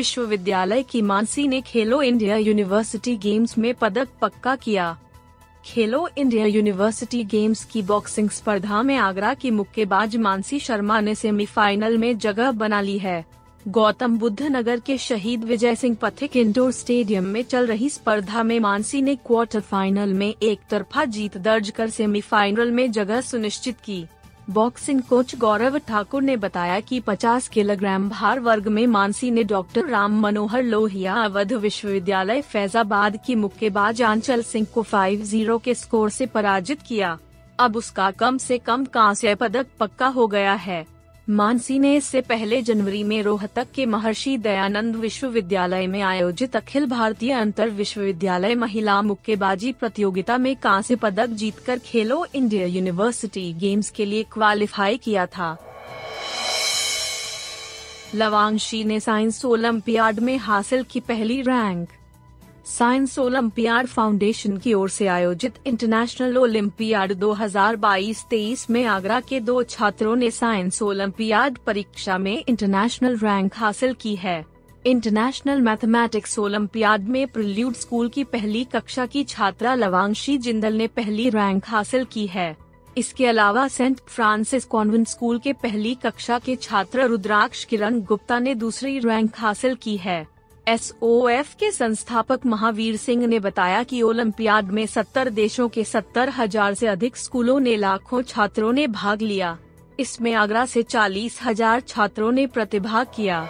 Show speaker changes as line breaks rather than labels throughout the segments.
विश्वविद्यालय की मानसी ने खेलो इंडिया यूनिवर्सिटी गेम्स में पदक पक्का किया। खेलो इंडिया यूनिवर्सिटी गेम्स की बॉक्सिंग स्पर्धा में आगरा की मुक्केबाज मानसी शर्मा ने सेमीफाइनल में जगह बना ली है। गौतम बुद्ध नगर के शहीद विजय सिंह पथिक इंडोर स्टेडियम में चल रही स्पर्धा में मानसी ने क्वार्टर फाइनल में एक तरफा जीत दर्ज कर सेमीफाइनल में जगह सुनिश्चित की। बॉक्सिंग कोच गौरव ठाकुर ने बताया कि 50 किलोग्राम भार वर्ग में मानसी ने डॉक्टर राम मनोहर लोहिया अवध विश्वविद्यालय फैजाबाद की मुक्केबाज आंचल सिंह को 5-0 के स्कोर से पराजित किया। अब उसका कम से कम कांस्य पदक पक्का हो गया है। मानसी ने इससे पहले जनवरी में रोहतक के महर्षि दयानंद विश्वविद्यालय में आयोजित अखिल भारतीय अंतर विश्वविद्यालय महिला मुक्केबाजी प्रतियोगिता में कांस्य पदक जीतकर खेलो इंडिया यूनिवर्सिटी गेम्स के लिए क्वालिफाई किया था। लवांशी ने साइंस ओलंपियाड में हासिल की पहली रैंक। साइंस ओलंपियाड फाउंडेशन की ओर से आयोजित इंटरनेशनल ओलंपियाड 2022-23 में आगरा के दो छात्रों ने साइंस ओलंपियाड परीक्षा में इंटरनेशनल रैंक हासिल की है। इंटरनेशनल मैथमेटिक्स ओलंपियाड में प्रिल्यूड स्कूल की पहली कक्षा की छात्रा लवांशी जिंदल ने पहली रैंक हासिल की है। इसके अलावा सेंट फ्रांसिस कॉन्वेंट स्कूल के पहली कक्षा के छात्र रुद्राक्ष किरण गुप्ता ने दूसरी रैंक हासिल की है। SOF के संस्थापक महावीर सिंह ने बताया कि ओलंपियाड में 70 देशों के सत्तर हज़ार ऐसी अधिक स्कूलों ने लाखों छात्रों ने भाग लिया। इसमें आगरा से चालीस हज़ार छात्रों ने प्रतिभाग किया।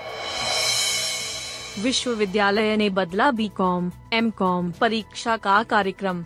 विश्वविद्यालय ने बदला बी कॉम एम कॉम परीक्षा का कार्यक्रम।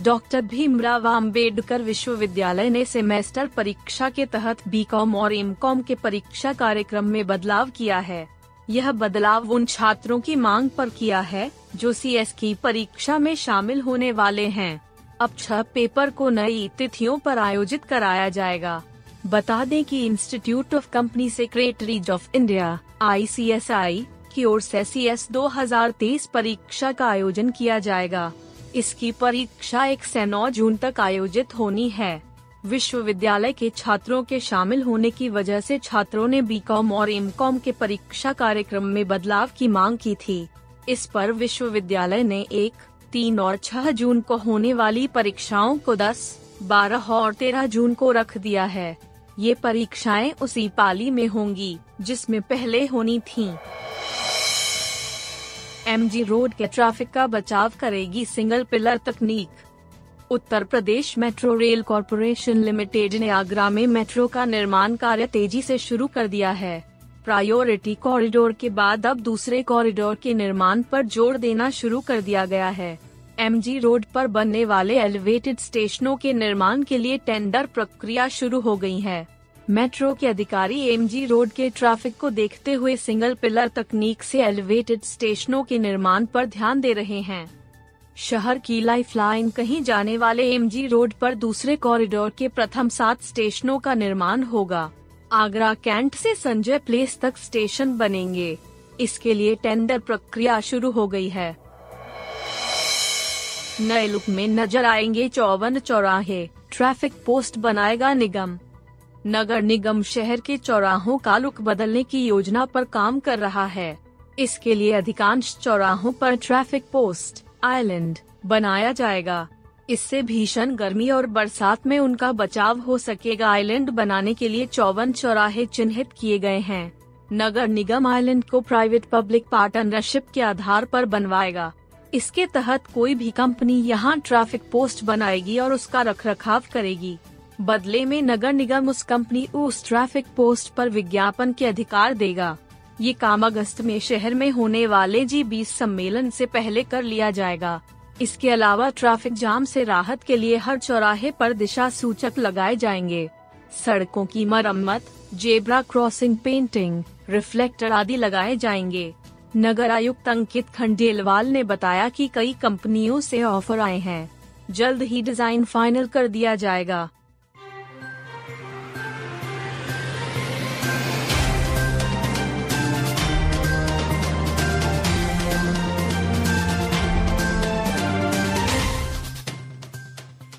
डॉक्टर भीमराव आम्बेडकर विश्वविद्यालय ने सेमेस्टर परीक्षा के तहत बी कॉम और एम कॉम के परीक्षा कार्यक्रम में बदलाव किया है। यह बदलाव उन छात्रों की मांग पर किया है, जो सी एस की परीक्षा में शामिल होने वाले हैं। अब छह पेपर को नई तिथियों पर आयोजित कराया जाएगा। बता दें कि institute of company secretaries of India ICSI की ओर से सी एस दो हज़ार तेईस परीक्षा का आयोजन किया जाएगा। इसकी परीक्षा एक से नौ जून तक आयोजित होनी है। विश्वविद्यालय के छात्रों के शामिल होने की वजह से छात्रों ने बीकॉम और एमकॉम के परीक्षा कार्यक्रम में बदलाव की मांग की थी। इस पर विश्वविद्यालय ने एक, तीन और छह जून को होने वाली परीक्षाओं को दस, बारह और 13 जून को रख दिया है। ये परीक्षाएँ उसी पाली में होंगी, जिसमें पहले होनी थीं। एमजी रोड के ट्रैफ़िक का बचाव करेगी सिंगल पिलर तकनीक Uttar Pradesh metro rail corporation limited ने आगरा में मेट्रो का निर्माण कार्य तेज़ी से शुरू कर दिया है। प्रायोरिटी कॉरिडोर के बाद अब दूसरे कॉरिडोर के निर्माण पर ज़ोर देना शुरू कर दिया गया है। एमजी रोड पर बनने वाले एलिवेटेड स्टेशनों के निर्माण के लिए टेंडर प्रक्रिया शुरू हो गई है। मेट्रो के अधिकारी एमजी रोड के ट्रैफ़िक को देखते हुए सिंगल पिलर तकनीक से एलिवेटेड स्टेशनों के निर्माण पर ध्यान दे रहे हैं। शहर की लाइफ लाइन कहीं जाने वाले एमजी रोड पर दूसरे कॉरिडोर के प्रथम सात स्टेशनों का निर्माण होगा। आगरा कैंट से संजय प्लेस तक स्टेशन बनेंगे। इसके लिए टेंडर प्रक्रिया शुरू हो गई है। नए लुक में नज़र आएँगे चौवन चौराहे। ट्रैफ़िक पोस्ट बनाएगा निगम। नगर निगम शहर के चौराहों का लुक बदलने की योजना पर काम कर रहा है। इसके लिए अधिकांश चौराहों पर ट्रैफ़िक पोस्ट आइलैंड बनाया जाएगा। इससे भीषण गर्मी और बरसात में उनका बचाव हो सकेगा। आइलैंड बनाने के लिए चौवन चौराहे चिन्हित किए गए हैं। नगर निगम आइलैंड को प्राइवेट पब्लिक पार्टनरशिप के आधार पर बनवाएगा। इसके तहत कोई भी कंपनी यहाँ ट्रैफ़िक पोस्ट बनाएगी और उसका रखरखाव करेगी। बदले में नगर निगम उस कंपनी उस ट्रैफ़िक पोस्ट पर विज्ञापन के अधिकार देगा। ये काम अगस्त में शहर में होने वाले जी बीस सम्मेलन से पहले कर लिया जाएगा। इसके अलावा ट्रैफ़िक जाम से राहत के लिए हर चौराहे पर दिशा सूचक लगाए जाएँगे। सड़कों की मरम्मत, जेब्रा क्रॉसिंग पेंटिंग, रिफ्लेक्टर आदि लगाए जाएँगे। नगर आयुक्त अंकित खंडेलवाल ने बताया कि कई कंपनियों से ऑफ़र आए हैं। जल्द ही डिज़ाइन फाइनल कर दिया जाएगा।